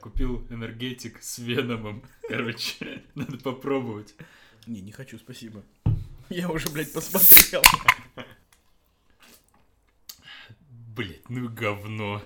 Купил энергетик с Веномом. Короче, надо попробовать. Не, не хочу, спасибо. Я уже, блядь, посмотрел. Блять, ну и говно.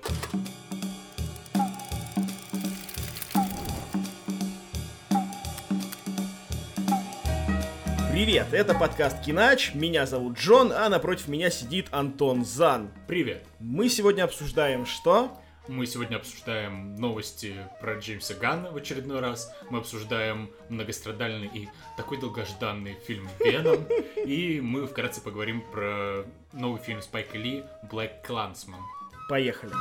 Привет, это подкаст Кинач, меня зовут Джон, а напротив меня сидит Антон Зан. Привет. Мы сегодня обсуждаем что? Мы сегодня обсуждаем новости про Джеймса Ганна в очередной раз. Мы обсуждаем многострадальный и такой долгожданный фильм «Веном». И мы вкратце поговорим про новый фильм Спайка Ли «Black Clansman». Поехали.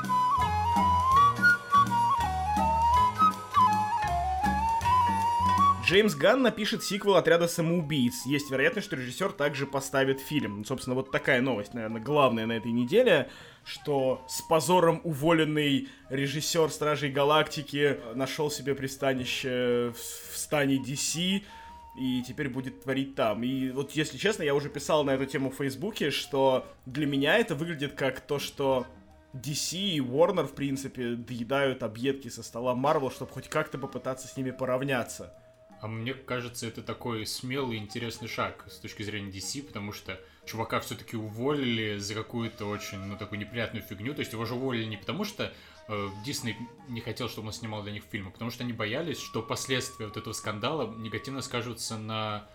Джеймс Ганн напишет сиквел «Отряда самоубийц». Есть вероятность, что режиссер также поставит фильм. Собственно, вот такая новость, наверное, главная на этой неделе, что с позором уволенный режиссер «Стражей Галактики» нашел себе пристанище в стане DC, и теперь будет творить там. И вот, если честно, я уже писал на эту тему в Фейсбуке, что для меня это выглядит как то, что DC и Warner, в принципе, доедают объедки со стола Marvel, чтобы хоть как-то попытаться с ними поравняться. А мне кажется, это такой смелый интересный шаг с точки зрения DC, потому что чувака все-таки уволили за какую-то очень, ну, такую неприятную фигню. То есть его же уволили не потому, что э, Дисней не хотел, чтобы он снимал для них фильмы, а потому что они боялись, что последствия вот этого скандала негативно скажутся на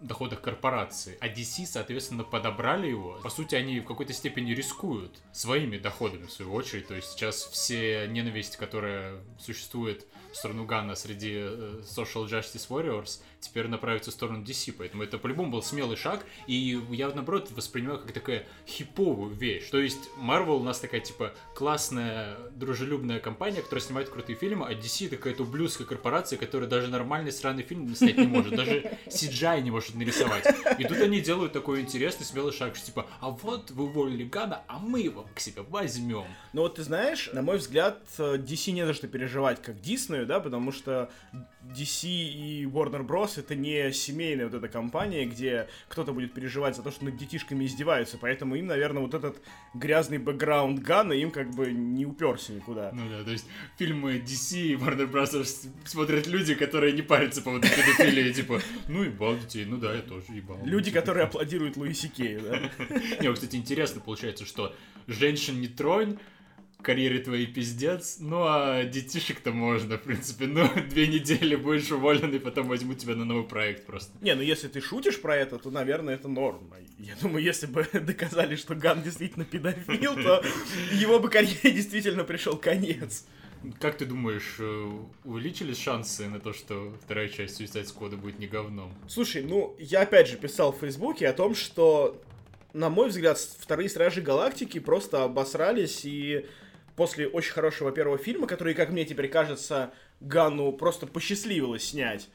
доходах корпорации. А DC, соответственно, подобрали его. По сути, они в какой-то степени рискуют своими доходами, в свою очередь. То есть сейчас все ненависть, которая существует сторону Ганна среди э, Social Justice Warriors, теперь направится в сторону DC. Поэтому это по-любому был смелый шаг. И я, наоборот, воспринимаю как такая хиповую вещь. То есть Marvel у нас такая, типа, классная, дружелюбная компания, которая снимает крутые фильмы, а DC такая-то ублюдская корпорация, которая даже нормальный сраный фильм снять не может. Даже CGI не может нарисовать. И тут они делают такой интересный, смелый шаг, что типа, а вот вы уволили Гана, а мы его к себе возьмем. Ну вот ты знаешь, на мой взгляд, DC не за что переживать, как Диснею, да, потому что DC и Warner Bros. это не семейная вот эта компания, где кто-то будет переживать за то, что над детишками издеваются, поэтому им, наверное, вот этот грязный бэкграунд Гана им как бы не уперся никуда. Ну да, то есть фильмы DC и Warner Bros. смотрят люди, которые не парятся по поводу педофилии, типа, ну ебал детей, ну да, я тоже ебал. Люди, которые аплодируют Луиси Кею, да? Не, кстати, интересно получается, что женщин не тронь, карьере твоей пиздец. Ну, а детишек-то можно, в принципе. Ну, две недели будешь уволен, и потом возьму тебя на новый проект просто. Не, ну если ты шутишь про это, то, наверное, это норма. Я думаю, если бы доказали, что Ган действительно педофил, то его бы карьере действительно пришел конец. Как ты думаешь, э, увеличились шансы на то, что вторая часть Suicide Squad будет не говном? Слушай, ну, я опять же писал в Фейсбуке о том, что, на мой взгляд, вторые Стражи Галактики просто обосрались и после очень хорошего первого фильма, который, как мне теперь кажется, Ганну просто посчастливилось снять.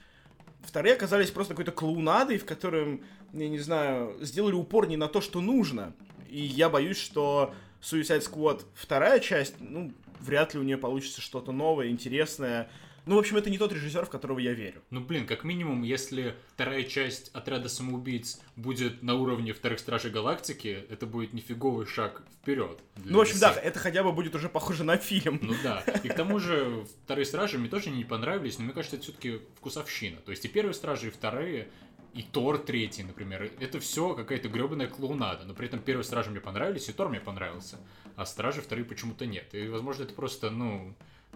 Вторые оказались просто какой-то клоунадой, в котором, я не знаю, сделали упор не на то, что нужно. И я боюсь, что Suicide Squad вторая часть, ну, вряд ли у нее получится что-то новое, интересное. Ну, в общем, это не тот режиссер, в которого я верю. Ну, блин, как минимум, если вторая часть отряда самоубийц будет на уровне вторых Стражей Галактики, это будет нифиговый шаг вперед. Ну, в общем, да, это хотя бы будет уже похоже на фильм. Ну да. И к тому же, вторые Стражи мне тоже не понравились, но мне кажется, это все-таки вкусовщина. То есть и первые Стражи, и вторые, и Тор третий, например, это все какая-то гребаная клоунада. Но при этом первые Стражи мне понравились, и Тор мне понравился. А Стражи вторые почему-то нет. И, возможно, это просто, ну,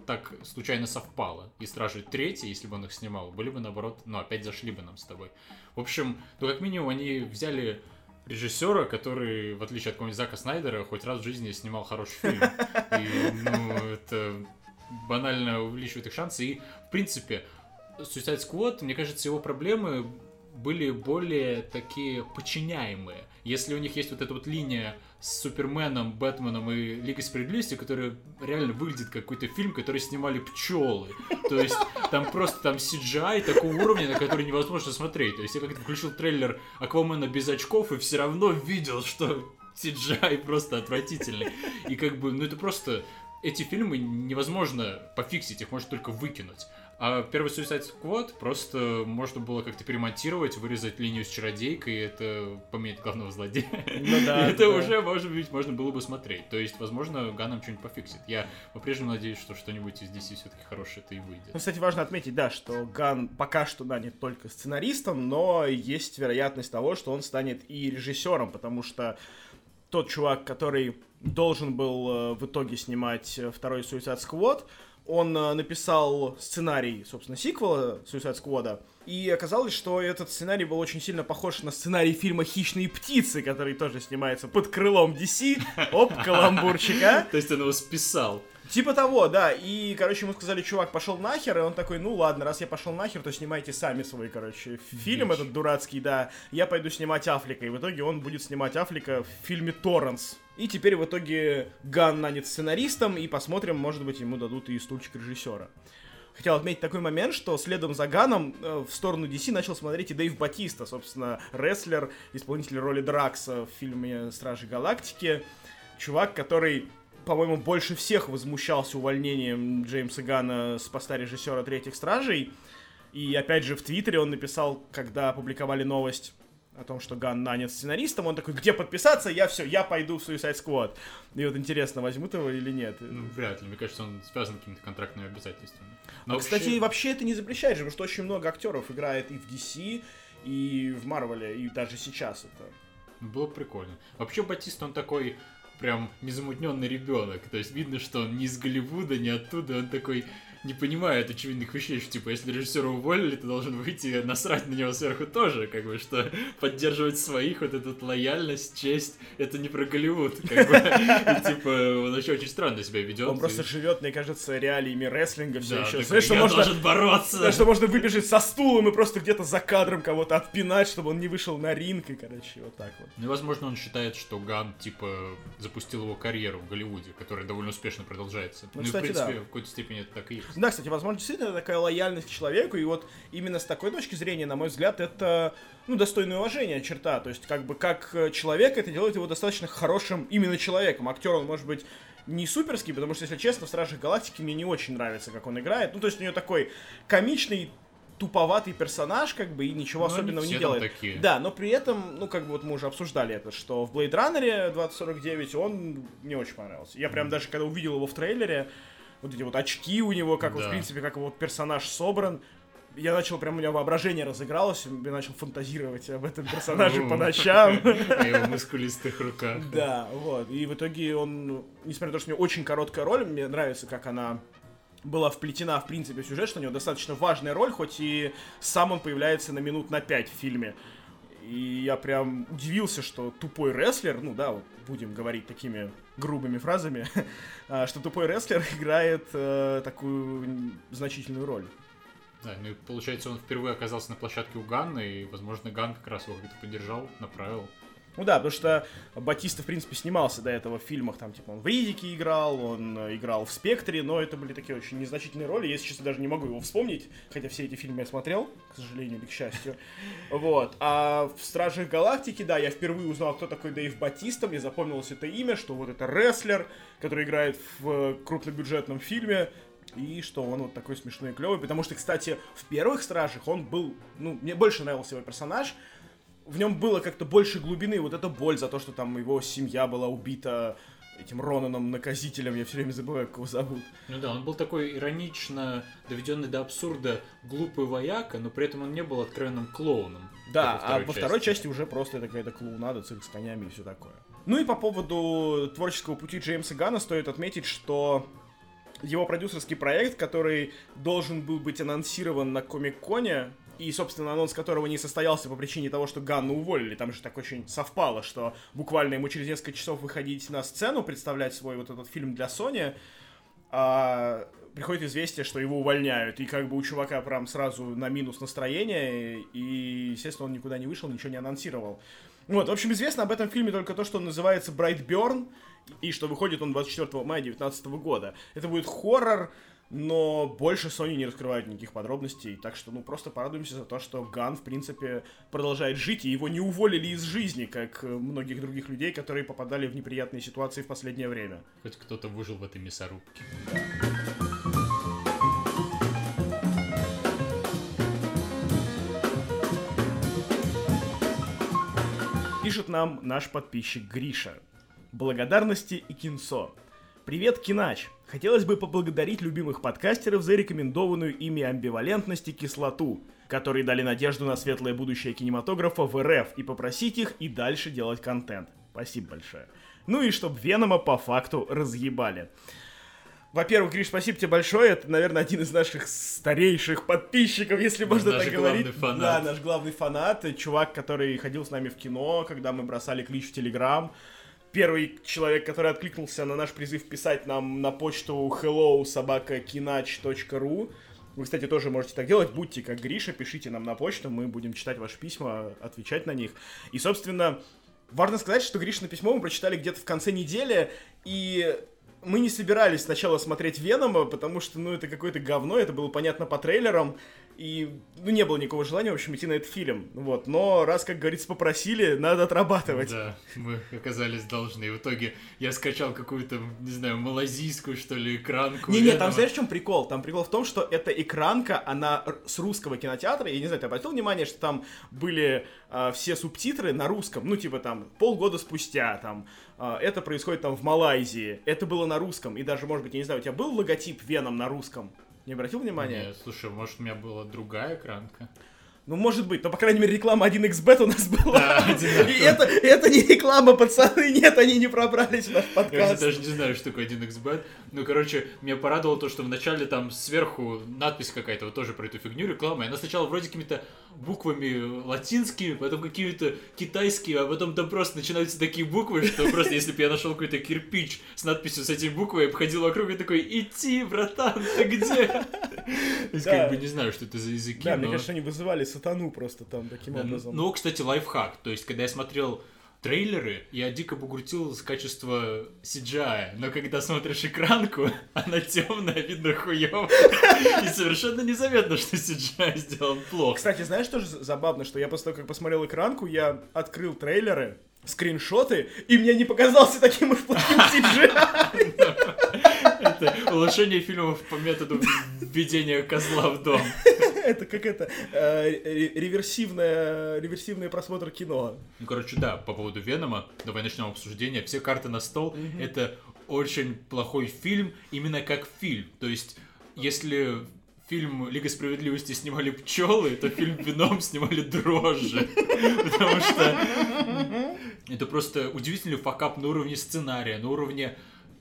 так случайно совпало. И Стражи третий, если бы он их снимал, были бы наоборот, ну, опять зашли бы нам с тобой. В общем, ну, как минимум, они взяли режиссера, который, в отличие от какого-нибудь Зака Снайдера, хоть раз в жизни снимал хороший фильм. И, ну, это банально увеличивает их шансы. И, в принципе, Suicide Squad, мне кажется, его проблемы были более такие подчиняемые. Если у них есть вот эта вот линия с Суперменом, Бэтменом и Лигой Справедливости, которая реально выглядит как какой-то фильм, который снимали пчелы. То есть там просто там CGI такого уровня, на который невозможно смотреть. То есть я как-то включил трейлер Аквамена без очков и все равно видел, что CGI просто отвратительный. И как бы, ну это просто эти фильмы невозможно пофиксить, их можно только выкинуть. А первый Suicide Squad просто можно было как-то перемонтировать, вырезать линию с чародейкой, и это поменять главного злодея. Ну да. Это да. уже, может быть, можно было бы смотреть. То есть, возможно, Ганном что-нибудь пофиксит. Я по-прежнему надеюсь, что что-нибудь из DC все-таки хорошее это и выйдет. Ну, кстати, важно отметить, да, что Ган пока что, не только сценаристом, но есть вероятность того, что он станет и режиссером, потому что тот чувак, который должен был э, в итоге снимать э, второй Suicide Squad, он э, написал сценарий, собственно, сиквела Suicide Squad, и оказалось, что этот сценарий был очень сильно похож на сценарий фильма «Хищные птицы», который тоже снимается под крылом DC. Оп, каламбурчика. То есть он его списал. Типа того, да. И, короче, ему сказали, чувак, пошел нахер, и он такой, ну ладно, раз я пошел нахер, то снимайте сами свой, короче, фильм Бич. этот дурацкий, да. Я пойду снимать Афлика. И в итоге он будет снимать Афлика в фильме Торренс. И теперь в итоге Ган нанят сценаристом, и посмотрим, может быть, ему дадут и стульчик режиссера. Хотел отметить такой момент, что следом за Ганом э, в сторону DC начал смотреть и Дэйв Батиста, собственно, рестлер, исполнитель роли Дракса в фильме «Стражи Галактики». Чувак, который по-моему, больше всех возмущался увольнением Джеймса Гана с поста режиссера «Третьих стражей». И опять же в Твиттере он написал, когда опубликовали новость о том, что Ган нанят сценаристом, он такой, где подписаться, я все, я пойду в Suicide Squad. И вот интересно, возьмут его или нет. Ну, вряд ли, мне кажется, он связан какими-то контрактными обязательствами. Но а, вообще... кстати, вообще это не запрещает же, потому что очень много актеров играет и в DC, и в Марвеле, и даже сейчас это. Было прикольно. Вообще Батист, он такой прям незамутненный ребенок. То есть видно, что он не из Голливуда, не оттуда, он такой не понимает очевидных вещей, что, типа, если режиссера уволили, ты должен выйти насрать на него сверху тоже, как бы, что поддерживать своих, вот эту лояльность, честь, это не про Голливуд, как бы, и, типа, он еще очень странно себя ведет. Он и... просто живет, мне кажется, реалиями рестлинга все да, еще. Знаешь, что можно, должен бороться. Да, что можно выбежать со стулом и просто где-то за кадром кого-то отпинать, чтобы он не вышел на ринг, и, короче, вот так вот. Ну, возможно, он считает, что Ган, типа, запустил его карьеру в Голливуде, которая довольно успешно продолжается. Ну, ну кстати, и, в принципе, да. в какой-то степени это так и есть. Да, кстати, возможно, действительно такая лояльность к человеку, и вот именно с такой точки зрения, на мой взгляд, это, ну, достойное уважение черта, то есть, как бы, как человек это делает его достаточно хорошим именно человеком. Актер, он может быть не суперский, потому что, если честно, в Стражах Галактики мне не очень нравится, как он играет. Ну, то есть у него такой комичный, туповатый персонаж, как бы, и ничего но ну, особенного не делает. Такие. Да, но при этом, ну, как бы вот мы уже обсуждали это, что в Blade Runner 2049 он мне очень понравился. Я прям mm. даже когда увидел его в трейлере, вот эти вот очки у него, как да. вот, в принципе, как вот персонаж собран, я начал, прям у меня воображение разыгралось, я начал фантазировать об этом персонаже по ночам. О его мускулистых руках. Да, вот. И в итоге он, несмотря на то, что у него очень короткая роль, мне нравится, как она была вплетена, в принципе, в сюжет, что у него достаточно важная роль, хоть и сам он появляется на минут на пять в фильме. И я прям удивился, что тупой рестлер, ну да, вот будем говорить такими грубыми фразами, а, что тупой рестлер играет э, такую значительную роль. Да, ну и получается, он впервые оказался на площадке у Ганна, и, возможно, Ган как раз его как-то поддержал, направил. Ну да, потому что Батиста, в принципе, снимался до этого в фильмах, там, типа, он в Ридике играл, он играл в Спектре, но это были такие очень незначительные роли, я, честно, даже не могу его вспомнить, хотя все эти фильмы я смотрел, к сожалению или к счастью. Вот. А в Стражах Галактики, да, я впервые узнал, кто такой Дэйв Батиста, мне запомнилось это имя, что вот это рестлер, который играет в крупнобюджетном фильме, и что он вот такой смешной и клевый, потому что, кстати, в первых Стражах он был, ну, мне больше нравился его персонаж, в нем было как-то больше глубины, вот эта боль за то, что там его семья была убита этим Ронаном наказителем, я все время забываю, как его зовут. Ну да, он был такой иронично доведенный до абсурда глупый вояка, но при этом он не был откровенным клоуном. Да, а во второй части уже просто это какая-то клоунада, цирк с конями и все такое. Ну и по поводу творческого пути Джеймса Гана стоит отметить, что его продюсерский проект, который должен был быть анонсирован на Комик-Коне и, собственно, анонс которого не состоялся по причине того, что Ганна уволили. Там же так очень совпало, что буквально ему через несколько часов выходить на сцену, представлять свой вот этот фильм для Sony, а, приходит известие, что его увольняют. И как бы у чувака прям сразу на минус настроение, и, естественно, он никуда не вышел, ничего не анонсировал. Вот, в общем, известно об этом фильме только то, что он называется «Брайтберн», и что выходит он 24 мая 2019 года. Это будет хоррор, но больше Sony не раскрывает никаких подробностей, так что, ну, просто порадуемся за то, что Ган, в принципе, продолжает жить, и его не уволили из жизни, как многих других людей, которые попадали в неприятные ситуации в последнее время. Хоть кто-то выжил в этой мясорубке. Пишет нам наш подписчик Гриша. Благодарности и кинцо. Привет, Кинач! Хотелось бы поблагодарить любимых подкастеров за рекомендованную ими амбивалентность и кислоту, которые дали надежду на светлое будущее кинематографа в РФ, и попросить их и дальше делать контент. Спасибо большое. Ну и чтоб Венома по факту разъебали. Во-первых, Гриш, спасибо тебе большое. Это, наверное, один из наших старейших подписчиков, если можно наш так говорить. Фанат. Да, наш главный фанат. Чувак, который ходил с нами в кино, когда мы бросали клич в Телеграм первый человек, который откликнулся на наш призыв писать нам на почту hello собака kinach.ru. Вы, кстати, тоже можете так делать. Будьте как Гриша, пишите нам на почту, мы будем читать ваши письма, отвечать на них. И, собственно, важно сказать, что Гришина письмо мы прочитали где-то в конце недели, и мы не собирались сначала смотреть Венома, потому что, ну, это какое-то говно, это было понятно по трейлерам, и, ну, не было никакого желания, в общем, идти на этот фильм, вот. Но раз, как говорится, попросили, надо отрабатывать. Да, мы оказались должны. И в итоге я скачал какую-то, не знаю, малазийскую, что ли, экранку. Не-не, там знаешь, в чем прикол? Там прикол в том, что эта экранка, она с русского кинотеатра, я не знаю, ты обратил внимание, что там были э, все субтитры на русском, ну, типа там полгода спустя, там, э, это происходит там в Малайзии, это было на русском, и даже, может быть, я не знаю, у тебя был логотип Веном на русском? Не обратил внимания? Нет, слушай, может, у меня была другая экранка? Ну, может быть, но, по крайней мере, реклама 1xbet у нас была. Да, И это, это не реклама, пацаны, нет, они не пробрались в наш подкаст. Я даже не знаю, что такое 1xbet. Ну, короче, меня порадовало то, что вначале там сверху надпись какая-то, вот тоже про эту фигню реклама, и она сначала вроде какими-то буквами латинскими, потом какими-то китайскими, а потом там просто начинаются такие буквы, что просто если бы я нашел какой-то кирпич с надписью с этими буквами, я обходил вокруг и такой, идти, братан, ты где? То есть, как бы не знаю, что это за языки. Да, мне кажется, они вызывали сатану просто там таким образом. Ну, кстати, лайфхак. То есть, когда я смотрел трейлеры, я дико бугуртил с качества CGI, но когда смотришь экранку, она темная, видно хуёво, и совершенно незаметно, что CGI сделан плохо. Кстати, знаешь, тоже забавно, что я после того, как посмотрел экранку, я открыл трейлеры, скриншоты, и мне не показался таким уж плохим CGI. Это улучшение фильмов по методу введения козла в дом. Это как это, э, реверсивная, реверсивный просмотр кино. Ну, короче, да, по поводу Венома, давай начнем обсуждение. Все карты на стол. Это очень плохой фильм, именно как фильм. То есть, если фильм Лига Справедливости снимали пчелы, то фильм Веном снимали дрожжи. Потому что это просто удивительный факап на уровне сценария, на уровне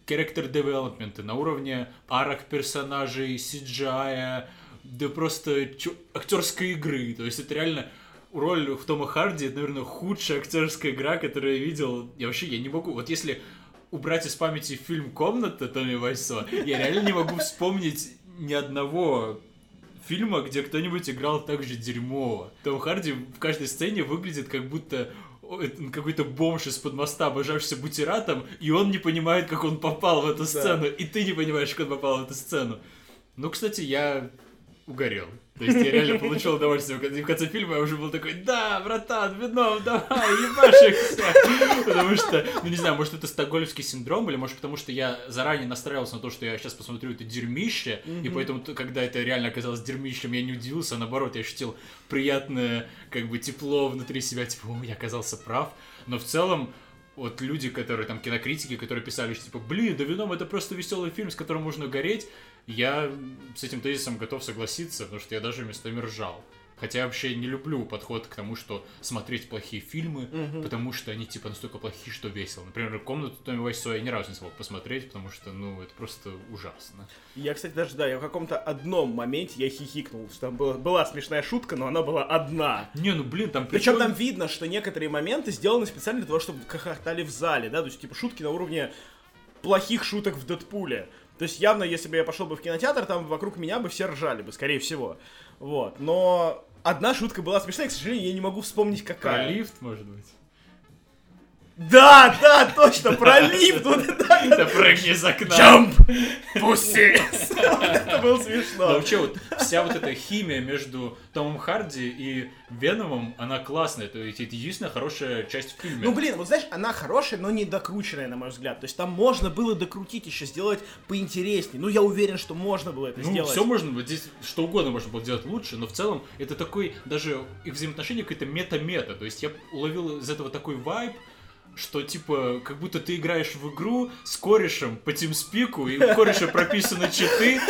character development, на уровне арок персонажей, CGI, да просто чё, актерской игры. То есть это реально роль в Тома Харди, это, наверное, худшая актерская игра, которую я видел. Я вообще, я не могу, вот если убрать из памяти фильм «Комната» Томми Вайсо, я реально не могу вспомнить ни одного фильма, где кто-нибудь играл так же дерьмово. Том Харди в каждой сцене выглядит как будто какой-то бомж из-под моста, обожавшийся бутератом, и он не понимает, как он попал в эту сцену, да. и ты не понимаешь, как он попал в эту сцену. Ну, кстати, я угорел. То есть я реально получил удовольствие. В конце фильма я уже был такой, да, братан, вином, давай, ебашь их. Потому что, ну не знаю, может это стокгольмский синдром, или может потому что я заранее настраивался на то, что я сейчас посмотрю это дерьмище, mm-hmm. и поэтому, когда это реально оказалось дерьмищем, я не удивился, а наоборот, я ощутил приятное, как бы, тепло внутри себя, типа, о, я оказался прав. Но в целом, вот люди, которые там кинокритики, которые писали, что типа, блин, да Веном это просто веселый фильм, с которым можно гореть, я с этим тезисом готов согласиться, потому что я даже местами ржал. Хотя я вообще не люблю подход к тому, что смотреть плохие фильмы, угу. потому что они типа настолько плохие, что весело. Например, комнату Томми Вайсо я ни разу не смог посмотреть, потому что, ну, это просто ужасно. Я, кстати, даже, да, я в каком-то одном моменте я хихикнул, что там была, была смешная шутка, но она была одна. Не, ну блин, там прикольно... Причем там видно, что некоторые моменты сделаны специально для того, чтобы хохотали в зале, да, то есть, типа, шутки на уровне плохих шуток в Дэдпуле. То есть явно, если бы я пошел бы в кинотеатр, там вокруг меня бы все ржали бы, скорее всего. Вот. Но одна шутка была смешная, к сожалению, я не могу вспомнить какая. Про лифт, может быть? Да, да, точно, про лифт. Вот это, Да прыгни из окна. Jump! Pussy! Это было Но смешно. вообще вот вся вот эта химия между Томом Харди и Веномом, она классная. Это ведь это единственная хорошая часть в фильме. Ну, блин, вот знаешь, она хорошая, но не докрученная, на мой взгляд. То есть там можно было докрутить еще, сделать поинтереснее. Ну, я уверен, что можно было это Ну, сделать. все можно было, здесь что угодно можно было сделать лучше, но в целом это такой, даже их взаимоотношения какое-то мета-мета, то есть я уловил из этого такой вайб, что типа, как будто ты играешь в игру с корешем по тимспику, и у кореша прописаны читы,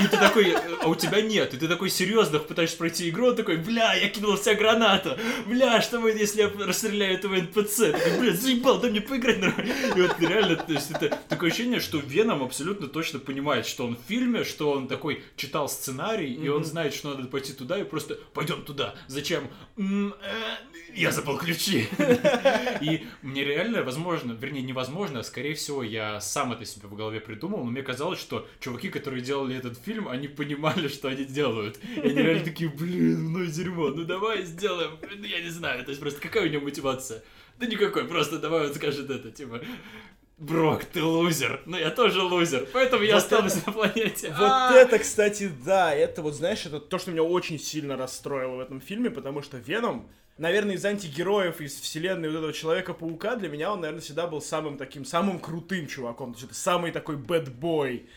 и ты такой, а у тебя нет, и ты такой серьезно пытаешься пройти игру, он такой, бля, я кинул в себя гранату, бля, что будет, если я расстреляю этого НПЦ? Ты такой, бля, заебал, дай мне поиграть нормально. И вот реально, то есть это такое ощущение, что Веном абсолютно точно понимает, что он в фильме, что он такой читал сценарий, и он знает, что надо пойти туда, и просто пойдем туда. Зачем? Э, Я забыл ключи. И мне реально, возможно, вернее, невозможно, а скорее всего, я сам это себе в голове придумал, но мне казалось, что чуваки, которые делали этот фильм, они понимали, что они делают. И они реально такие, блин, ну и дерьмо, ну давай сделаем, ну я не знаю, то есть просто какая у него мотивация? Да никакой, просто давай он скажет это, типа, Брок, ты лузер, но я тоже лузер, поэтому я Вот останусь на планете. Вот А! это, кстати, да, это вот, знаешь, это то, что меня очень сильно расстроило в этом фильме, потому что Веном, наверное, из антигероев, из вселенной вот этого Человека-паука, для меня он, наверное, всегда был самым таким, самым крутым чуваком, то есть это самый такой бэтбой.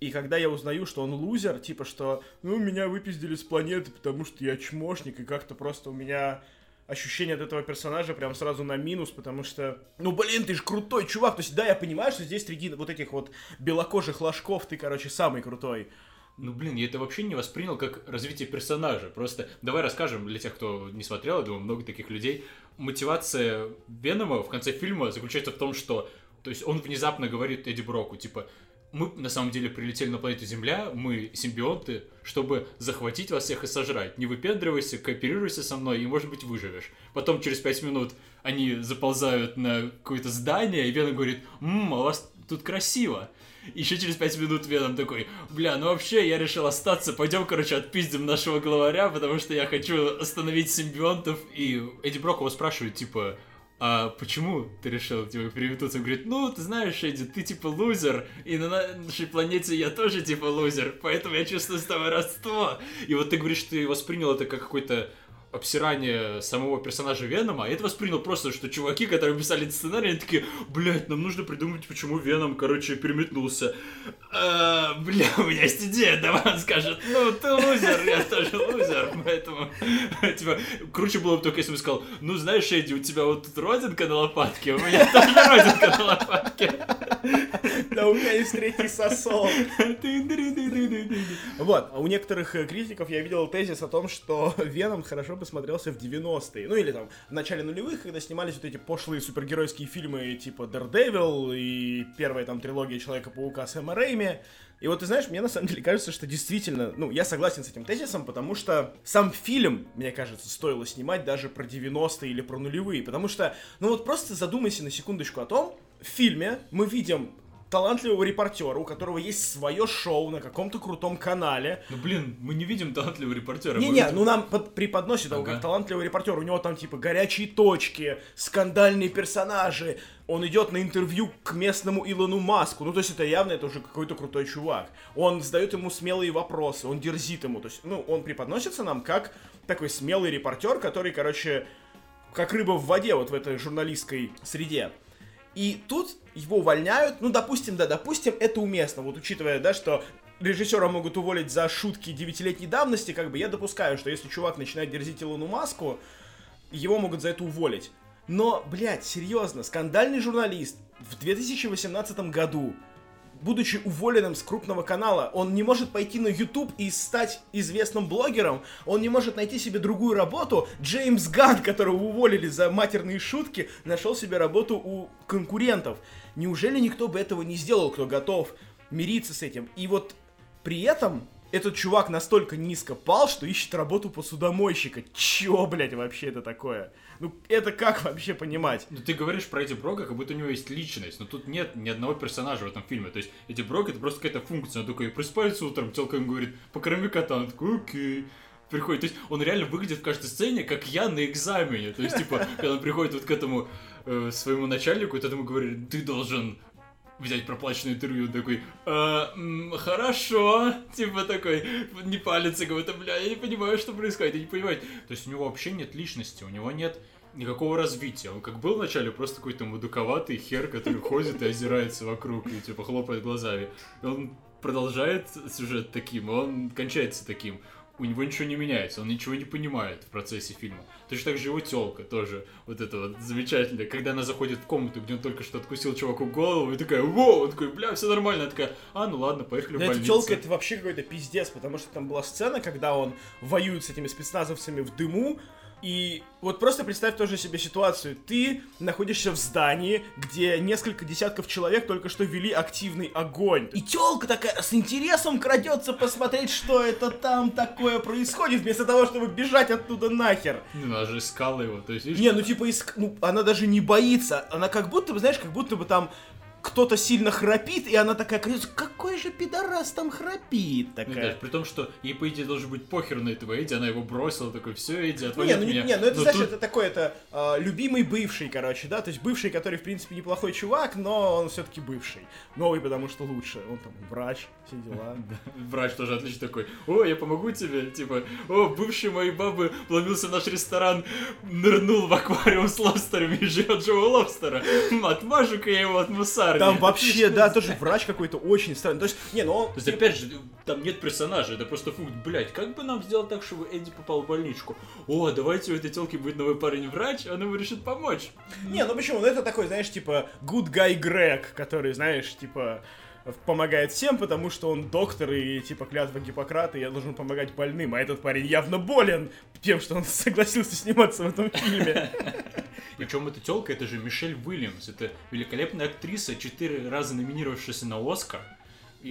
И когда я узнаю, что он лузер, типа, что, ну, меня выпиздили с планеты, потому что я чмошник, и как-то просто у меня ощущение от этого персонажа прям сразу на минус, потому что, ну, блин, ты же крутой чувак. То есть, да, я понимаю, что здесь среди вот этих вот белокожих ложков ты, короче, самый крутой. Ну, блин, я это вообще не воспринял как развитие персонажа. Просто давай расскажем для тех, кто не смотрел, я думаю, много таких людей. Мотивация Венома в конце фильма заключается в том, что то есть он внезапно говорит Эдди Броку, типа, мы на самом деле прилетели на планету Земля, мы симбионты, чтобы захватить вас всех и сожрать. Не выпендривайся, кооперируйся со мной, и, может быть, выживешь. Потом, через пять минут, они заползают на какое-то здание, и Веном говорит, «Ммм, а у вас тут красиво». Еще через пять минут Веном такой, бля, ну вообще я решил остаться, пойдем, короче, отпиздим нашего главаря, потому что я хочу остановить симбионтов. И Эдди Брок его спрашивает, типа, а почему ты решил типа, переметнуться? Он говорит, ну, ты знаешь, Эдди, ты типа лузер, и на нашей планете я тоже типа лузер, поэтому я чувствую с тобой родство. И вот ты говоришь, ты воспринял это как какой-то обсирание самого персонажа Венома, а я это воспринял просто, что чуваки, которые писали этот сценарий, они такие, блядь, нам нужно придумать, почему Веном, короче, переметнулся. «А, бля, у меня есть идея, давай он скажет, ну, ты лузер, я тоже лузер, поэтому, типа, круче было бы только, если бы сказал, ну, знаешь, Эдди, у тебя вот тут родинка на лопатке, у меня тоже родинка на лопатке. Да у меня есть третий сосок. Вот, а у некоторых э, критиков я видел тезис о том, что Веном хорошо бы смотрелся в 90-е. Ну или там в начале нулевых, когда снимались вот эти пошлые супергеройские фильмы типа Daredevil и первая там трилогия Человека-паука Сэма Рэйми. И вот ты знаешь, мне на самом деле кажется, что действительно, ну, я согласен с этим тезисом, потому что сам фильм, мне кажется, стоило снимать даже про 90-е или про нулевые, потому что, ну вот просто задумайся на секундочку о том, в фильме мы видим талантливого репортера, у которого есть свое шоу на каком-то крутом канале. Ну, блин, мы не видим талантливого репортера. Не-не, видим- ну нам под- преподносят его Ага. как талантливый репортер. У него там типа горячие точки, скандальные персонажи. Он идет на интервью к местному Илону Маску. Ну, то есть это явно это уже какой-то крутой чувак. Он задает ему смелые вопросы, он дерзит ему. То есть, ну, он преподносится нам как такой смелый репортер, который, короче, как рыба в воде вот в этой журналистской среде. И тут его увольняют, ну, допустим, да, допустим, это уместно, вот учитывая, да, что режиссера могут уволить за шутки девятилетней давности, как бы я допускаю, что если чувак начинает дерзить Илону Маску, его могут за это уволить. Но, блядь, серьезно, скандальный журналист в 2018 году, будучи уволенным с крупного канала, он не может пойти на YouTube и стать известным блогером, он не может найти себе другую работу. Джеймс Ганн, которого уволили за матерные шутки, нашел себе работу у конкурентов. Неужели никто бы этого не сделал, кто готов мириться с этим? И вот при этом этот чувак настолько низко пал, что ищет работу посудомойщика. Чё, блядь, вообще это такое? Ну, это как вообще понимать? Ну, ты говоришь про Эдди Брока, как будто у него есть личность, но тут нет ни одного персонажа в этом фильме. То есть Эдди Брок это просто какая-то функция. Он такой просыпается утром, телка ему говорит, покорми кота. Он такой, окей. приходит. То есть он реально выглядит в каждой сцене, как я на экзамене. То есть, типа, когда он приходит вот к этому э, своему начальнику, тот ему говорит, ты должен взять проплаченное интервью, такой, «А, м, хорошо, типа такой, не палится, говорит, бля, я не понимаю, что происходит, я не понимаю. То есть у него вообще нет личности, у него нет никакого развития. Он как был вначале просто какой-то мудуковатый хер, который ходит и озирается вокруг и типа хлопает глазами. Он продолжает сюжет таким, он кончается таким. У него ничего не меняется, он ничего не понимает в процессе фильма. Точно так же его телка тоже, вот это вот замечательная, когда она заходит в комнату, где он только что откусил чуваку голову, и такая, воу, он такой, бля, все нормально, она такая, а, ну ладно, поехали в Да эта больницу. телка это вообще какой-то пиздец, потому что там была сцена, когда он воюет с этими спецназовцами в дыму, и вот просто представь тоже себе ситуацию. Ты находишься в здании, где несколько десятков человек только что вели активный огонь. И телка такая с интересом крадется посмотреть, что это там такое происходит, вместо того, чтобы бежать оттуда нахер. Ну, она же искала его, то есть, Не, ну типа, иск- ну, она даже не боится. Она как будто бы, знаешь, как будто бы там кто-то сильно храпит, и она такая кричит, какой же пидорас там храпит Ну, такая. да, при том, что ей, по идее, должен быть похер на этого Эдди, она его бросила, такой, все, Эдди, отвали Не, ну, не, меня. не, ну это, Но знаешь, тут- это такой, это а, любимый бывший, короче, да, то есть бывший, который, в принципе, неплохой чувак, но он все-таки бывший. Новый, потому что лучше. Он там врач, все дела. Врач тоже отлично такой, о, я помогу тебе, типа, о, бывший моей бабы вломился в наш ресторан, нырнул в аквариум с лобстерами и живет живого лобстера. Отмажу-ка я его от мусарни. Там вообще, да, тоже врач какой-то очень странный. То есть, не, ну. То есть, опять же, там нет персонажа, это просто функт, блять, как бы нам сделать так, чтобы Эдди попал в больничку? О, давайте у этой телки будет новый парень-врач, он ему решит помочь. Не, ну почему? Ну это такой, знаешь, типа, good guy Грег, который, знаешь, типа, помогает всем, потому что он доктор и, типа, клятва Гиппократа, и я должен помогать больным, а этот парень явно болен тем, что он согласился сниматься в этом фильме. Причем эта телка, это же Мишель Уильямс, это великолепная актриса, четыре раза номинировавшаяся на Оскар,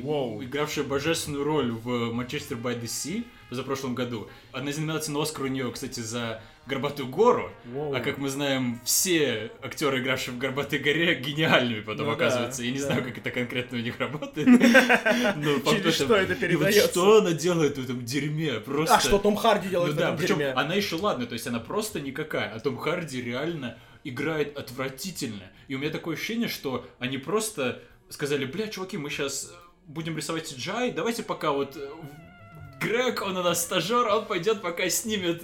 Воу. игравшая божественную роль в Манчестер by the Sea за прошлом году. Одна из номинаций на Оскар у нее, кстати, за Горбатую гору, Воу. а как мы знаем, все актеры, игравшие в Горбатой горе, гениальными потом Ну да, оказываются. Я не да. знаю, как это конкретно у них работает. Через в что это передается? что она делает в этом дерьме? Просто... А что Том Харди Ну делает в да, этом дерьме? она еще ладно, то есть она просто никакая, а Том Харди реально играет отвратительно. И у меня такое ощущение, что они просто сказали, бля, чуваки, мы сейчас будем рисовать CGI, давайте пока вот э, Грег, он у нас стажер, он пойдет пока снимет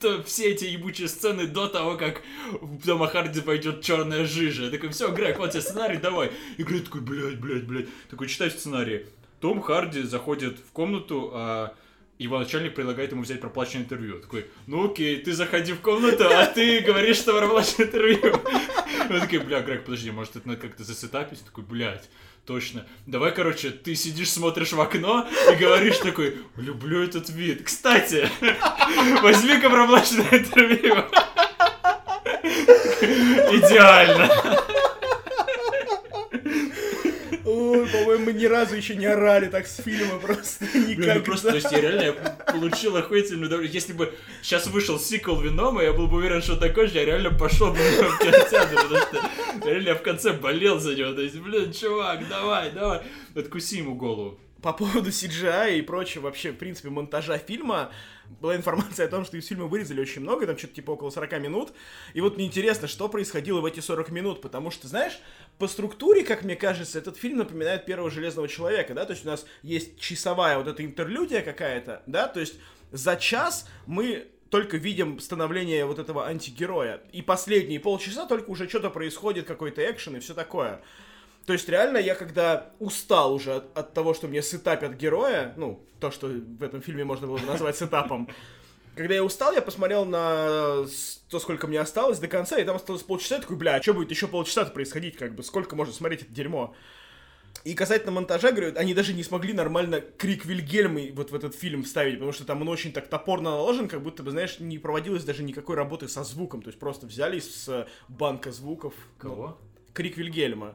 то все эти ебучие сцены до того, как в Тома Харди пойдет черная жижа. Я такой, все, Грег, вот тебе сценарий, давай. И Грег такой, блядь, блядь, блядь. Такой, читай сценарий. Том Харди заходит в комнату, а его начальник предлагает ему взять проплаченное интервью. Такой, ну окей, ты заходи в комнату, а ты говоришь, что проплаченное интервью. Он такой, бля, Грег, подожди, может это надо как-то засетапить? Такой, блядь, точно. Давай, короче, ты сидишь, смотришь в окно и говоришь такой, люблю этот вид. Кстати, возьми-ка проплаченное интервью. Идеально. Ой, по-моему, мы ни разу еще не орали так с фильма, просто Блин, ну никогда. просто, то есть я реально я получил охуительную удовольствие. Если бы сейчас вышел сиквел Венома, я был бы уверен, что такой же, я реально пошел бы в кинотеатр, потому что реально я в конце болел за него. То есть, блин, чувак, давай, давай, откуси ему голову. По поводу CGI и прочего, вообще, в принципе, монтажа фильма, была информация о том, что из фильма вырезали очень много, там что-то типа около 40 минут. И вот мне интересно, что происходило в эти 40 минут, потому что, знаешь, по структуре, как мне кажется, этот фильм напоминает первого Железного Человека, да, то есть у нас есть часовая вот эта интерлюдия какая-то, да, то есть за час мы только видим становление вот этого антигероя. И последние полчаса только уже что-то происходит, какой-то экшен и все такое. То есть реально я когда устал уже от, от того, что мне сетапят героя, ну, то, что в этом фильме можно было бы назвать сетапом, когда я устал, я посмотрел на с- то, сколько мне осталось до конца, и там осталось полчаса, я такой, бля, а что будет еще полчаса происходить, как бы, сколько можно смотреть это дерьмо? И касательно монтажа, говорю, они даже не смогли нормально крик Вильгельмы вот в этот фильм вставить, потому что там он очень так топорно наложен, как будто бы, знаешь, не проводилось даже никакой работы со звуком, то есть просто взяли э, банка звуков. ну, Кого? Крик Вильгельма.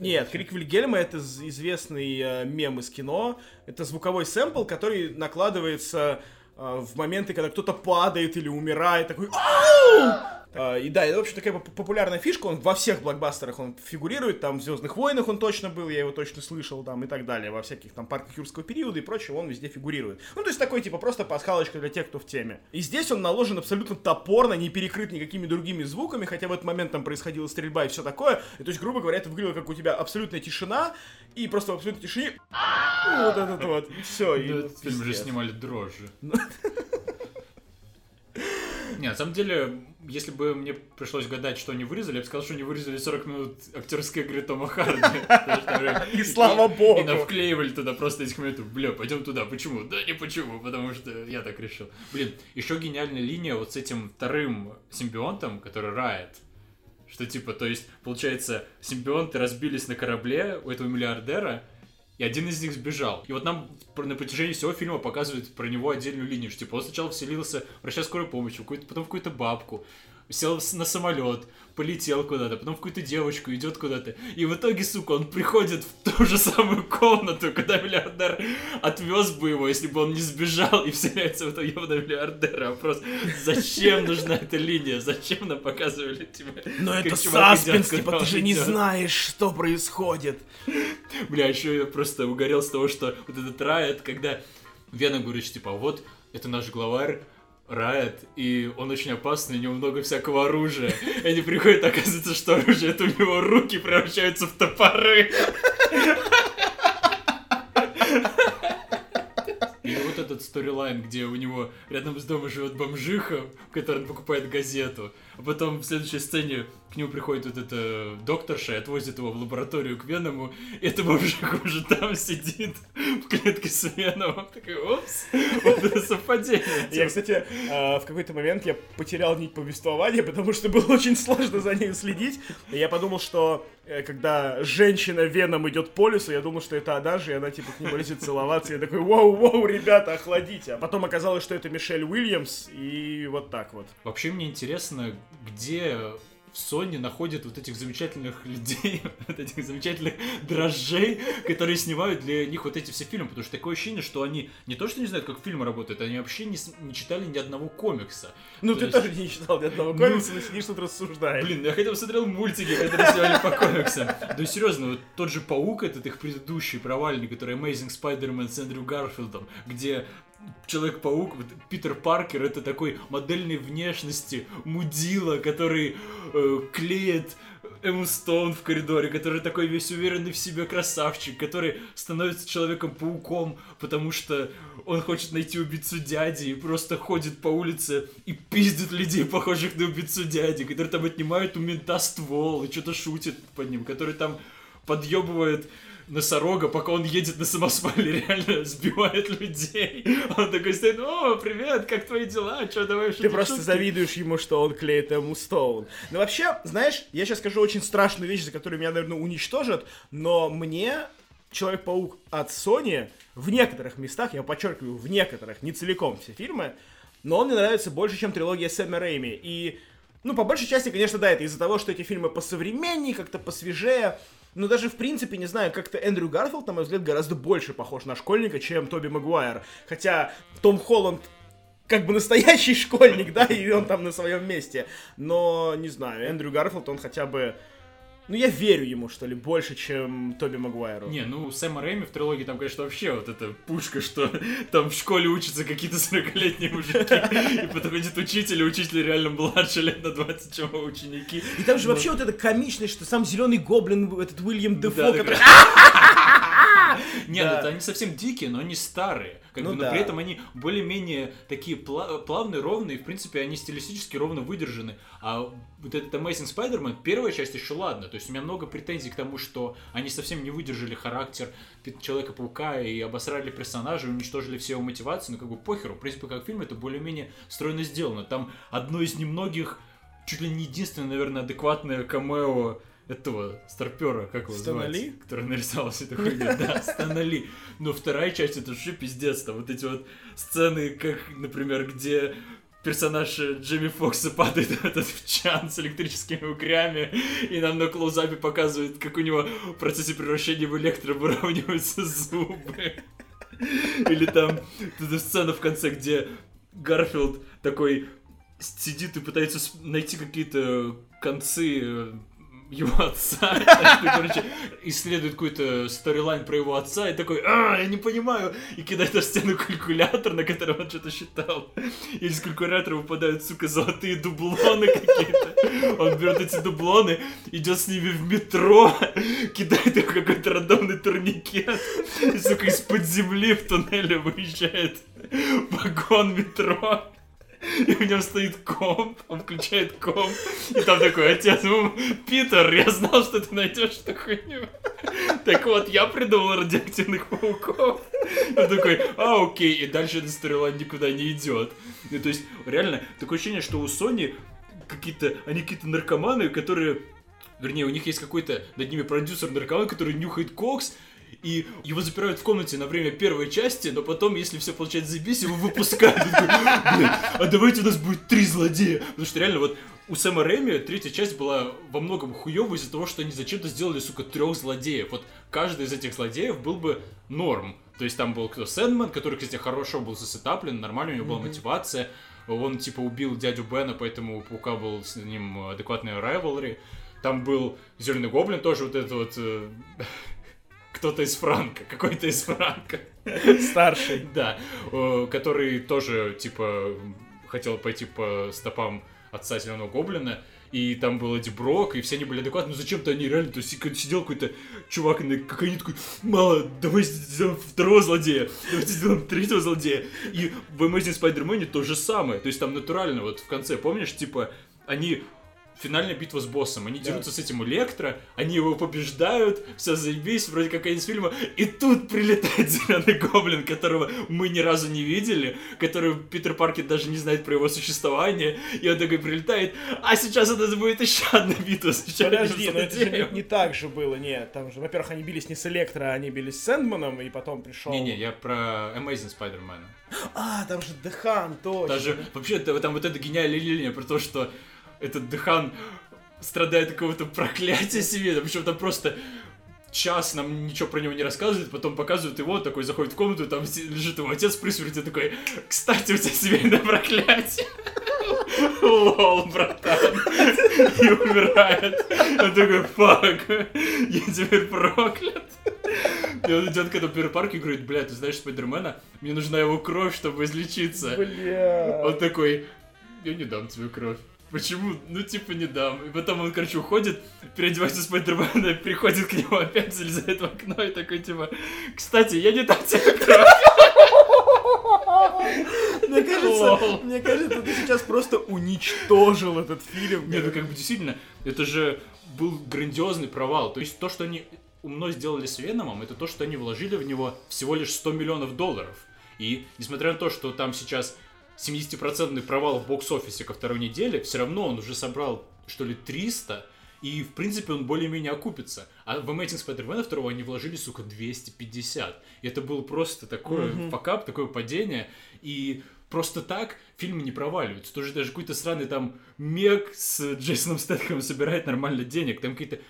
Нет, крик Вильгельма это известный э, мем из кино. Это звуковой сэмпл, который накладывается э, в моменты, когда кто-то падает или умирает, такой А, и да, это, в общем, такая популярная фишка, он во всех блокбастерах он фигурирует, там в «Звездных войнах» он точно был, я его точно слышал, там и так далее, во всяких там парках юрского периода и прочего он везде фигурирует. Ну, то есть такой, типа, просто пасхалочка для тех, кто в теме. И здесь он наложен абсолютно топорно, не перекрыт никакими другими звуками, хотя в этот момент там происходила стрельба и все такое. И, то есть, грубо говоря, это выглядело как у тебя абсолютная тишина, и просто в абсолютной тишине вот этот вот, все. И, фильм же снимали дрожжи. Не, на самом деле, если бы мне пришлось гадать, что они вырезали, я бы сказал, что они вырезали 40 минут актерской игры Тома Харди. И слава богу. И навклеивали туда просто этих моментов. Бля, пойдем туда. Почему? Да не почему, потому что я так решил. Блин, еще гениальная линия вот с этим вторым симбионтом, который Райт. Что типа, то есть, получается, симбионты разбились на корабле у этого миллиардера, и один из них сбежал. И вот нам на протяжении всего фильма показывают про него отдельную линию, что типа он сначала вселился в врача скорой помощи, потом в какую-то бабку, сел на самолет, полетел куда-то, потом в какую-то девочку идет куда-то. И в итоге, сука, он приходит в ту же самую комнату, куда миллиардер отвез бы его, если бы он не сбежал и вселяется в этого ебаного миллиардера. Вопрос, зачем нужна эта линия? Зачем нам показывали тебя? Но это саспенс, типа, ты же не знаешь, что происходит. Бля, еще я просто угорел с того, что вот этот Райт, когда Вена говорит, типа, вот, это наш главарь, Райт, и он очень опасный, у него много всякого оружия. И они приходят, оказывается, что оружие, это у него руки превращаются в топоры. И вот этот сторилайн, где у него рядом с домом живет бомжиха, в которой он покупает газету. А потом в следующей сцене к нему приходит вот эта докторша и отвозит его в лабораторию к Веному, и эта бомжиха уже там сидит в клетке с Веном. Такой, опс, вот это совпадение. Я, кстати, а, в какой-то момент я потерял нить повествования, потому что было очень сложно за ней следить. И я подумал, что э, когда женщина Веном идет по лесу, я думал, что это Адажи, и она типа к нему лезет целоваться. Я такой, воу-воу, ребята, охладите. А потом оказалось, что это Мишель Уильямс, и вот так вот. Вообще мне интересно, где Sony находит вот этих замечательных людей, вот этих замечательных дрожжей, которые снимают для них вот эти все фильмы, потому что такое ощущение, что они не то что не знают, как фильмы работают, они вообще не, не читали ни одного комикса. Ну то ты есть... тоже не читал ни одного комикса, ну, но сидишь тут рассуждаешь. Блин, я хотя бы смотрел мультики, которые снимали по комиксам. Да серьезно, вот тот же Паук, этот их предыдущий провальный, который Amazing Spider-Man с Эндрю Гарфилдом, где Человек-паук, Питер Паркер, это такой модельной внешности мудила, который э, клеит Эмму Стоун в коридоре, который такой весь уверенный в себе красавчик, который становится Человеком-пауком, потому что он хочет найти убийцу дяди и просто ходит по улице и пиздит людей, похожих на убийцу дяди, который там отнимает у мента ствол и что-то шутит под ним, который там подъебывает носорога, пока он едет на самосвале, реально сбивает людей. Он такой стоит, о, привет, как твои дела, что, давай Ты просто шутки? завидуешь ему, что он клеит ему Стоун. Ну, вообще, знаешь, я сейчас скажу очень страшную вещь, за которую меня, наверное, уничтожат, но мне Человек-паук от Sony в некоторых местах, я подчеркиваю, в некоторых, не целиком все фильмы, но он мне нравится больше, чем трилогия Сэма Рэйми. И, ну, по большей части, конечно, да, это из-за того, что эти фильмы посовременнее, как-то посвежее, но даже в принципе, не знаю, как-то Эндрю Гарфилд, на мой взгляд, гораздо больше похож на школьника, чем Тоби Магуайр. Хотя Том Холланд как бы настоящий школьник, да, и он там на своем месте. Но, не знаю, Эндрю Гарфилд, он хотя бы ну, я верю ему, что ли, больше, чем Тоби Магуайру. Не, ну, Сэма Рэйми в трилогии там, конечно, вообще вот эта пушка, что там в школе учатся какие-то 40-летние мужики, и подходит учитель, и учитель реально младше лет на 20, чем ученики. И там же вообще вот это комичность, что сам Зеленый Гоблин, этот Уильям Дефо, который... Нет, это они совсем дикие, но они старые. Как ну бы, но да. при этом они более-менее такие плавные, ровные, и, в принципе, они стилистически ровно выдержаны. А вот этот Amazing Spider-Man, первая часть еще ладно. То есть у меня много претензий к тому, что они совсем не выдержали характер Человека-паука и обосрали персонажа, уничтожили все его мотивации, ну как бы похеру. В принципе, как фильм это более-менее стройно сделано. Там одно из немногих, чуть ли не единственное, наверное, адекватное камео этого старпера, как его Стана называется? Ли? Который нарисовал всю эту хуйню. Да, Стана Ли. Но вторая часть это вообще пиздец. Там вот эти вот сцены, как, например, где персонаж Джимми Фокса падает в этот в чан с электрическими угрями, и нам на клоузапе показывают, как у него в процессе превращения в электро выравниваются зубы. Или там сцена в конце, где Гарфилд такой сидит и пытается найти какие-то концы э, его отца, короче, исследует какой-то storyline про его отца и такой, а, я не понимаю, и кидает на стену калькулятор, на котором он что-то считал. И из калькулятора выпадают, сука, золотые дублоны какие-то. Он берет эти дублоны, идет с ними в метро, кидает их в какой-то рандомный турникет, и, сука, из-под земли в туннеле выезжает вагон метро. И в нем стоит комп, он включает комп, и там такой отец, ну, Питер, я знал, что ты найдешь эту хуйню. Так вот, я придумал радиоактивных пауков. Он такой, а, окей, и дальше эта сторилайн никуда не идет. Ну, то есть, реально, такое ощущение, что у Sony какие-то, они какие-то наркоманы, которые Вернее, у них есть какой-то над ними продюсер наркоман, который нюхает кокс, и его запирают в комнате на время первой части, но потом, если все получается заебись, его выпускают. А давайте у нас будет три злодея. Потому что реально вот у Сэма Рэми третья часть была во многом хуёвой из-за того, что они зачем-то сделали, сука, трех злодеев. Вот каждый из этих злодеев был бы норм. То есть там был кто Сэндман, который, кстати, хорошо был засетаплен, нормально у него была мотивация. Он, типа, убил дядю Бена, поэтому у Паука был с ним адекватный rivalry. Там был Зеленый Гоблин тоже вот это вот э, кто-то из Франка, какой-то из Франка. Старший. Да, который тоже, типа, хотел пойти по стопам отца Зеленого Гоблина, и там был Эдди Брок, и все они были адекватны, но зачем-то они реально, то есть сидел какой-то чувак, и как они такой, мало, давайте сделаем второго злодея, давайте сделаем третьего злодея. И в Amazing Spider-Man то же самое, то есть там натурально, вот в конце, помнишь, типа, они финальная битва с боссом. Они да. дерутся с этим Электро, они его побеждают, все заебись, вроде как из фильма, и тут прилетает зеленый гоблин, которого мы ни разу не видели, который Питер Паркер даже не знает про его существование, и он такой прилетает, а сейчас нас будет еще одна битва с Подожди, но это же не, не так же было, нет, там же, во-первых, они бились не с Электро, а они бились с Сэндманом, и потом пришел... Не-не, я про Amazing Spider-Man. А, там же Дехан, точно. Даже, вообще, там вот это гениальная линия про то, что этот Дехан страдает от какого-то проклятия себе, причем там просто час нам ничего про него не рассказывают, потом показывают его, такой заходит в комнату, там лежит его отец при смерти, такой, кстати, у тебя семейное проклятие. Лол, братан. И умирает. Он такой, фак, я теперь проклят. И он идет к этому перепарку и говорит, бля, ты знаешь Спайдермена? Мне нужна его кровь, чтобы излечиться. Бля. Он такой, я не дам тебе кровь. Почему? Ну, типа, не дам. И потом он, короче, уходит, переодевается в Спайдермена, приходит к нему опять, залезает в окно и такой, типа, кстати, я не дам тебе. Мне кажется, мне кажется, ты сейчас просто уничтожил этот фильм. Нет, ну как бы действительно, это же был грандиозный провал. То есть то, что они умно сделали с Веномом, это то, что они вложили в него всего лишь 100 миллионов долларов. И несмотря на то, что там сейчас 70% провал в бокс-офисе ко второй неделе, все равно он уже собрал, что ли, 300, и, в принципе, он более-менее окупится. А в Amazing Spider-Man 2 они вложили, сука, 250. И это был просто такой mm-hmm. факап, такое падение. И просто так фильмы не проваливаются. Тоже даже какой-то странный там Мег с Джейсоном Стэтхэмом собирает нормально денег. Там какие-то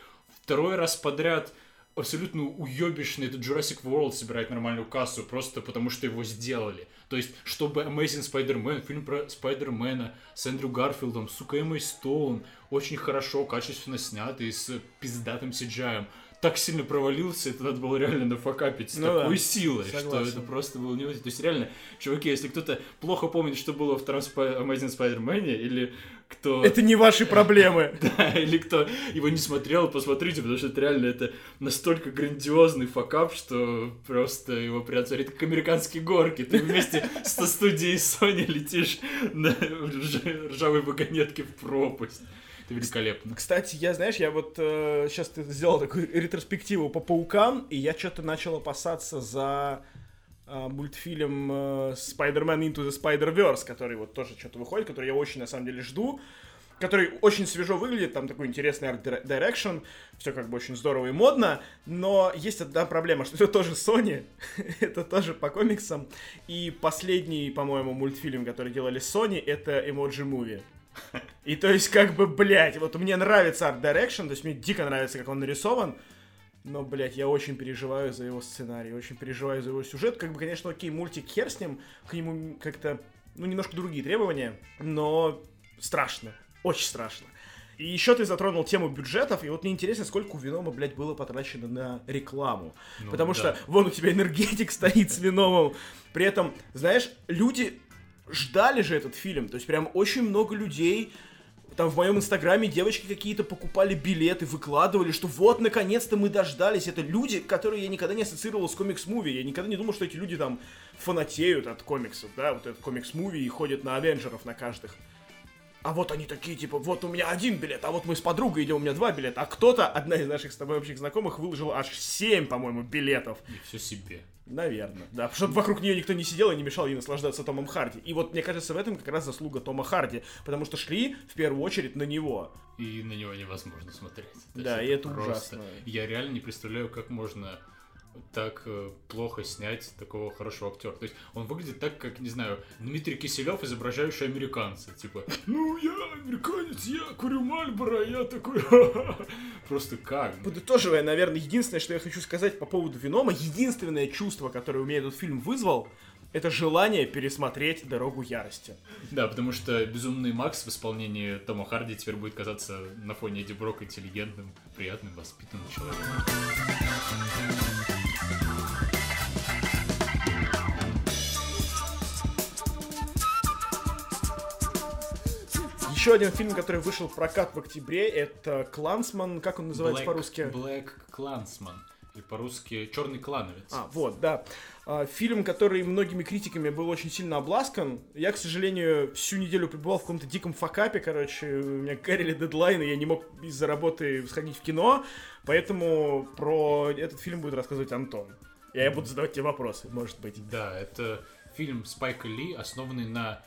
второй раз подряд абсолютно уебищный этот Jurassic World собирает нормальную кассу, просто потому что его сделали. То есть, чтобы Amazing Spider-Man, фильм про Спайдермена с Эндрю Гарфилдом, сука, Эммой Стоун, очень хорошо, качественно снятый, с пиздатым CGI так сильно провалился, это надо было реально нафакапить с ну такой да, силой, согласен. что это просто было не То есть реально, чуваки, если кто-то плохо помнит, что было во втором Spy- Amazing Spider-Man, или кто... Это не ваши проблемы. Да, или кто его не смотрел, посмотрите, потому что это реально это настолько грандиозный факап, что просто его смотреть как американские горки. Ты вместе со студией Sony летишь на ржавой вагонетке в пропасть. Это великолепно. Кстати, я, знаешь, я вот э, сейчас ты сделал такую ретроспективу по паукам, и я что-то начал опасаться за э, мультфильм э, Spider-Man Into the Spider-Verse, который вот тоже что-то выходит, который я очень, на самом деле, жду который очень свежо выглядит, там такой интересный арт direction, все как бы очень здорово и модно, но есть одна проблема, что это тоже Sony, это тоже по комиксам, и последний, по-моему, мультфильм, который делали Sony, это Emoji Movie. И то есть, как бы, блядь, вот мне нравится Art Direction, то есть мне дико нравится, как он нарисован, но, блядь, я очень переживаю за его сценарий, очень переживаю за его сюжет. Как бы, конечно, окей, мультик хер с ним, к нему как-то, ну, немножко другие требования, но страшно, очень страшно. И еще ты затронул тему бюджетов, и вот мне интересно, сколько у Венома, блядь, было потрачено на рекламу. Ну, Потому да. что вон у тебя энергетик стоит с Веномом. При этом, знаешь, люди ждали же этот фильм. То есть прям очень много людей там в моем инстаграме девочки какие-то покупали билеты, выкладывали, что вот, наконец-то мы дождались. Это люди, которые я никогда не ассоциировал с комикс-муви. Я никогда не думал, что эти люди там фанатеют от комиксов, да, вот этот комикс-муви и ходят на Авенджеров на каждых. А вот они такие, типа, вот у меня один билет, а вот мы с подругой идем, у меня два билета. А кто-то, одна из наших с тобой общих знакомых, выложил аж семь, по-моему, билетов. И все себе. Наверное, да, чтобы вокруг нее никто не сидел и не мешал ей наслаждаться Томом Харди. И вот мне кажется, в этом как раз заслуга Тома Харди, потому что шли в первую очередь на него. И на него невозможно смотреть. То да, и это, это ужасно. Я реально не представляю, как можно так э, плохо снять такого хорошего актера. То есть он выглядит так, как, не знаю, Дмитрий Киселев, изображающий американца. Типа, ну я американец, я курю Мальборо, я такой... Просто как? Подытоживая, наверное, единственное, что я хочу сказать по поводу Венома, единственное чувство, которое у меня этот фильм вызвал, это желание пересмотреть «Дорогу ярости». Да, потому что «Безумный Макс» в исполнении Тома Харди теперь будет казаться на фоне Эдди Брока интеллигентным, приятным, воспитанным человеком. Еще один фильм, который вышел в прокат в октябре, это «Клансман», как он называется Black, по-русски? «Black Клансман». Или по-русски «Черный клановец». А, вот, да. А, фильм, который многими критиками был очень сильно обласкан. Я, к сожалению, всю неделю пребывал в каком-то диком факапе, короче. У меня горели дедлайны, я не мог из-за работы сходить в кино. Поэтому про этот фильм будет рассказывать Антон. Я буду задавать тебе вопросы, может быть. Да, это фильм Спайка Ли, основанный на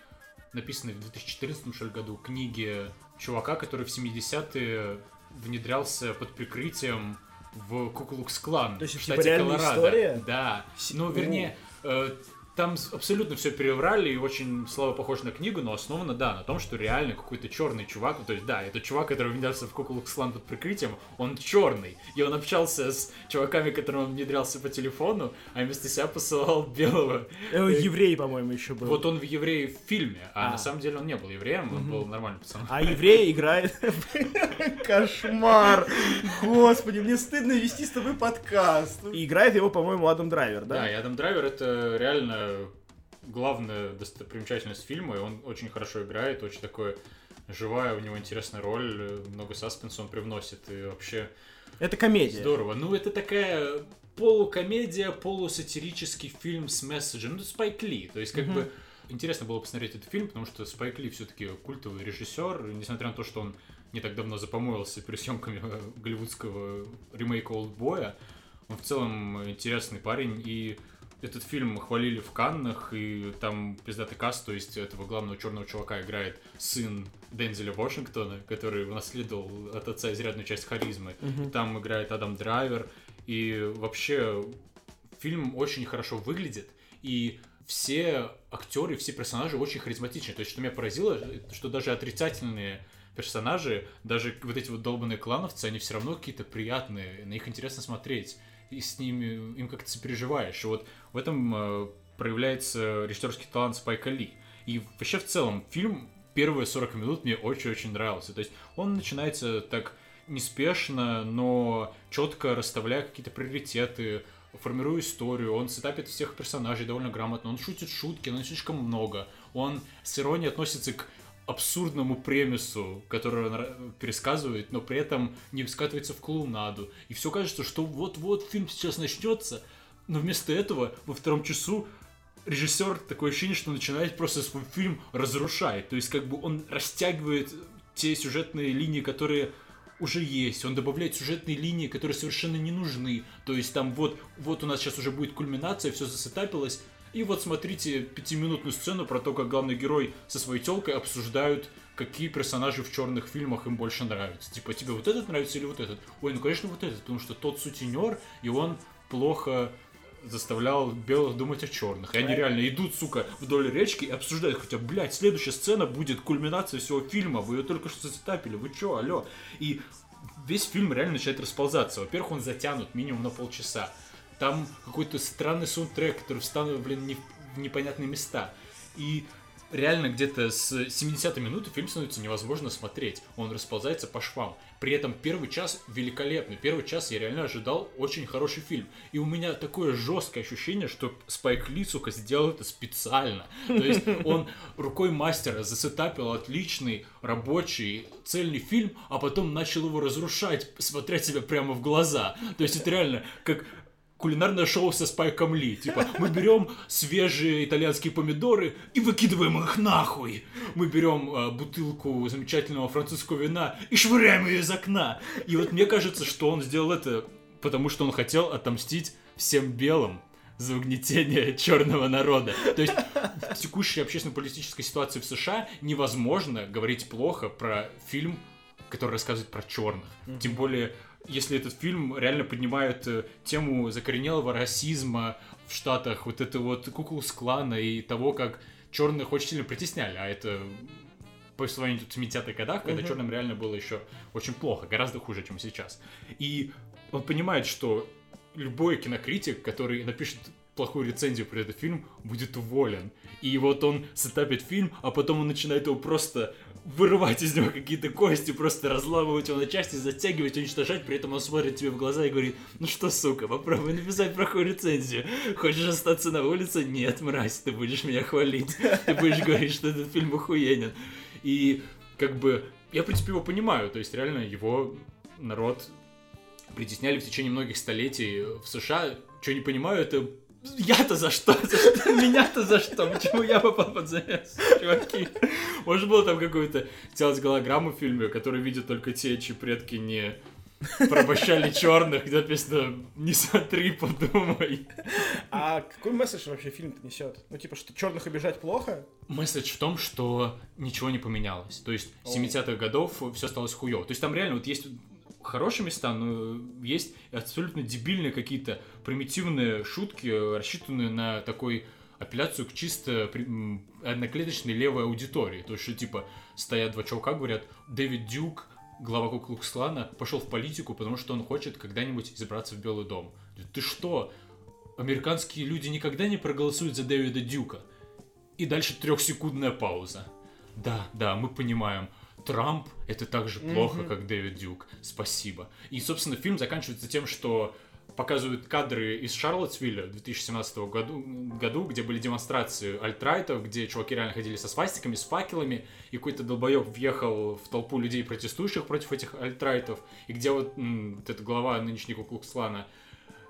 написанной в 2014 что ли, году книге чувака, который в 70-е внедрялся под прикрытием в Куклукс Клан в типа, штате типа, Колорадо. История? Да. Ну, вернее, э, там абсолютно все переврали и очень слабо похоже на книгу, но основано, да, на том, что реально какой-то черный чувак, ну, то есть, да, это чувак, который внедрялся в Куклукс-клан под прикрытием, он черный, и он общался с чуваками, которым он внедрялся по телефону, а вместо себя посылал белого. Э, еврей, по-моему, еще был. Вот он в еврее в фильме, а, а. на самом деле он не был евреем, он был нормальным пацаном. А еврей играет... Кошмар! Господи, мне стыдно вести с тобой подкаст. И играет его, по-моему, Адам Драйвер, да? Да, и Адам Драйвер это реально главная достопримечательность фильма, и он очень хорошо играет, очень такой живая, у него интересная роль, много саспенса он привносит, и вообще... Это комедия. Здорово. Ну, это такая полукомедия, полусатирический фильм с месседжем. Ну, Спайк Ли. То есть, как mm-hmm. бы, интересно было посмотреть этот фильм, потому что Спайк Ли все-таки культовый режиссер, несмотря на то, что он не так давно запомоился при съемками голливудского ремейка Олдбоя, он в целом интересный парень, и этот фильм хвалили в Каннах, и там пиздатый каст, то есть этого главного черного чувака играет сын Дензеля Вашингтона, который унаследовал от отца изрядную часть харизмы. Mm-hmm. И там играет Адам Драйвер, и вообще фильм очень хорошо выглядит, и все актеры, все персонажи очень харизматичны. То есть, что меня поразило, что даже отрицательные персонажи, даже вот эти вот долбанные клановцы, они все равно какие-то приятные, на них интересно смотреть и с ними им как-то сопереживаешь. И вот в этом э, проявляется режиссерский талант Спайка Ли. И вообще в целом фильм первые 40 минут мне очень-очень нравился. То есть он начинается так неспешно, но четко расставляя какие-то приоритеты, формируя историю, он сетапит всех персонажей довольно грамотно, он шутит шутки, но не слишком много, он с иронией относится к абсурдному премису, который он пересказывает, но при этом не скатывается в клоунаду. И все кажется, что вот-вот фильм сейчас начнется, но вместо этого во втором часу режиссер такое ощущение, что начинает просто свой фильм разрушать. То есть как бы он растягивает те сюжетные линии, которые уже есть, он добавляет сюжетные линии, которые совершенно не нужны. То есть там вот, вот у нас сейчас уже будет кульминация, все засетапилось, и вот смотрите пятиминутную сцену про то, как главный герой со своей телкой обсуждают, какие персонажи в черных фильмах им больше нравятся. Типа, тебе вот этот нравится или вот этот? Ой, ну конечно вот этот, потому что тот сутенер, и он плохо заставлял белых думать о черных. И они реально идут, сука, вдоль речки и обсуждают, хотя, блядь, следующая сцена будет кульминация всего фильма, вы ее только что зацепили, вы чё, алё? И весь фильм реально начинает расползаться. Во-первых, он затянут минимум на полчаса. Там какой-то странный саундтрек, который встановлен не в непонятные места. И реально где-то с 70-й минуты фильм становится невозможно смотреть. Он расползается по швам. При этом первый час великолепный. Первый час я реально ожидал очень хороший фильм. И у меня такое жесткое ощущение, что Спайк Ли, сука, сделал это специально. То есть он рукой мастера засетапил отличный, рабочий, цельный фильм, а потом начал его разрушать, смотря себе прямо в глаза. То есть это реально как кулинарное шоу со Спайком Ли. Типа, мы берем свежие итальянские помидоры и выкидываем их нахуй. Мы берем э, бутылку замечательного французского вина и швыряем ее из окна. И вот мне кажется, что он сделал это, потому что он хотел отомстить всем белым за угнетение черного народа. То есть в текущей общественно-политической ситуации в США невозможно говорить плохо про фильм, который рассказывает про черных. Тем более если этот фильм реально поднимает э, тему закоренелого расизма в Штатах, вот это вот куклус клана и того, как черных очень сильно притесняли, а это по сравнению с 70-х годах, когда uh-huh. черным реально было еще очень плохо, гораздо хуже, чем сейчас. И он понимает, что любой кинокритик, который напишет плохую рецензию про этот фильм, будет уволен. И вот он сетапит фильм, а потом он начинает его просто вырывать из него какие-то кости, просто разламывать его на части, затягивать, уничтожать, при этом он смотрит тебе в глаза и говорит, ну что, сука, попробуй написать плохую рецензию. Хочешь остаться на улице? Нет, мразь, ты будешь меня хвалить. Ты будешь говорить, что этот фильм охуенен. И как бы я, в принципе, его понимаю, то есть реально его народ притесняли в течение многих столетий в США. Что не понимаю, это я-то за что? За что? Меня-то за что? Почему я попал под завес, чуваки? Может, было там какую-то сделать голограмму в фильме, который видят только те, чьи предки не порабощали черных, где написано «Не смотри, подумай». А какой месседж вообще фильм-то несет? Ну, типа, что черных обижать плохо? Месседж в том, что ничего не поменялось. То есть, с 70-х годов все осталось хуёво. То есть, там реально вот есть хорошие места, но есть абсолютно дебильные какие-то примитивные шутки, рассчитанные на такой апелляцию к чисто одноклеточной левой аудитории. То что, типа, стоят два чувака, говорят, Дэвид Дюк, глава Куклукс-клана, пошел в политику, потому что он хочет когда-нибудь избраться в Белый дом. Ты что? Американские люди никогда не проголосуют за Дэвида Дюка. И дальше трехсекундная пауза. Да, да, мы понимаем. Трамп это так же плохо, mm-hmm. как Дэвид Дюк. Спасибо. И, собственно, фильм заканчивается тем, что показывают кадры из Шарлоттсвилля в 2017 году, году, где были демонстрации alt-right ов, где чуваки реально ходили со свастиками, с факелами, и какой-то долбоеб въехал в толпу людей, протестующих против этих alt-right ов, и где вот, м, вот эта глава нынешнего Клукслана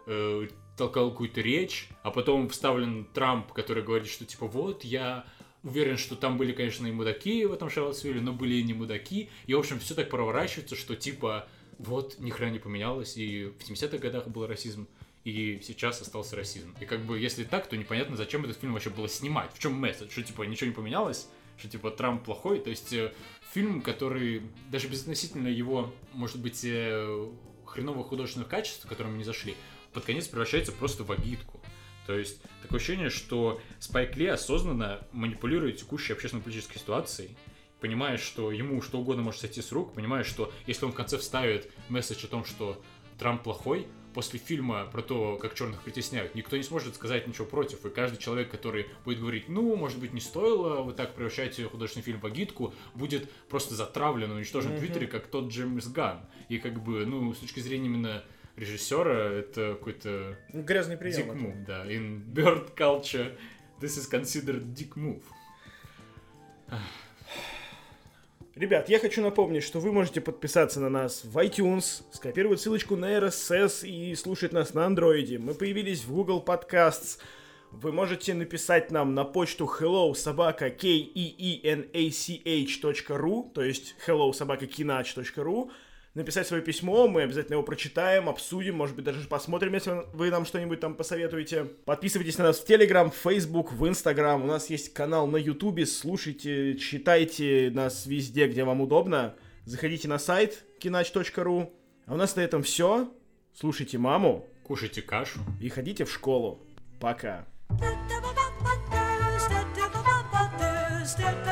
э, толкал какую-то речь, а потом вставлен Трамп, который говорит, что типа вот я Уверен, что там были, конечно, и мудаки в этом Шарлотсвилле, но были и не мудаки. И, в общем, все так проворачивается, что типа вот ни хрена не поменялось, и в 70-х годах был расизм, и сейчас остался расизм. И как бы, если так, то непонятно, зачем этот фильм вообще было снимать. В чем месседж? Что, типа, ничего не поменялось? Что, типа, Трамп плохой? То есть, э, фильм, который даже безотносительно его, может быть, э, хреновых художественных качеств, к которым мы не зашли, под конец превращается просто в агитку. То есть такое ощущение, что Спайк Ли осознанно манипулирует текущей общественно-политической ситуацией, понимая, что ему что угодно может сойти с рук, понимая, что если он в конце вставит месседж о том, что Трамп плохой, после фильма про то, как черных притесняют, никто не сможет сказать ничего против. И каждый человек, который будет говорить, ну, может быть, не стоило вы так превращать художественный фильм в агитку, будет просто затравлен, уничтожен mm-hmm. в Твиттере, как тот Джеймс Ган. И как бы, ну, с точки зрения именно режиссера это какой-то... Грязный прием. Dick move, да. In bird culture this is considered dick move. Ребят, я хочу напомнить, что вы можете подписаться на нас в iTunes, скопировать ссылочку на RSS и слушать нас на андроиде. Мы появились в Google Podcasts. Вы можете написать нам на почту hello собака k e e n a c h.ru, то есть hello собака kinach.ru написать свое письмо, мы обязательно его прочитаем, обсудим, может быть, даже посмотрим, если вы нам что-нибудь там посоветуете. Подписывайтесь на нас в Телеграм, в Фейсбук, в Инстаграм, у нас есть канал на Ютубе, слушайте, читайте нас везде, где вам удобно. Заходите на сайт kinach.ru. А у нас на этом все. Слушайте маму. Кушайте кашу. И ходите в школу. Пока. Step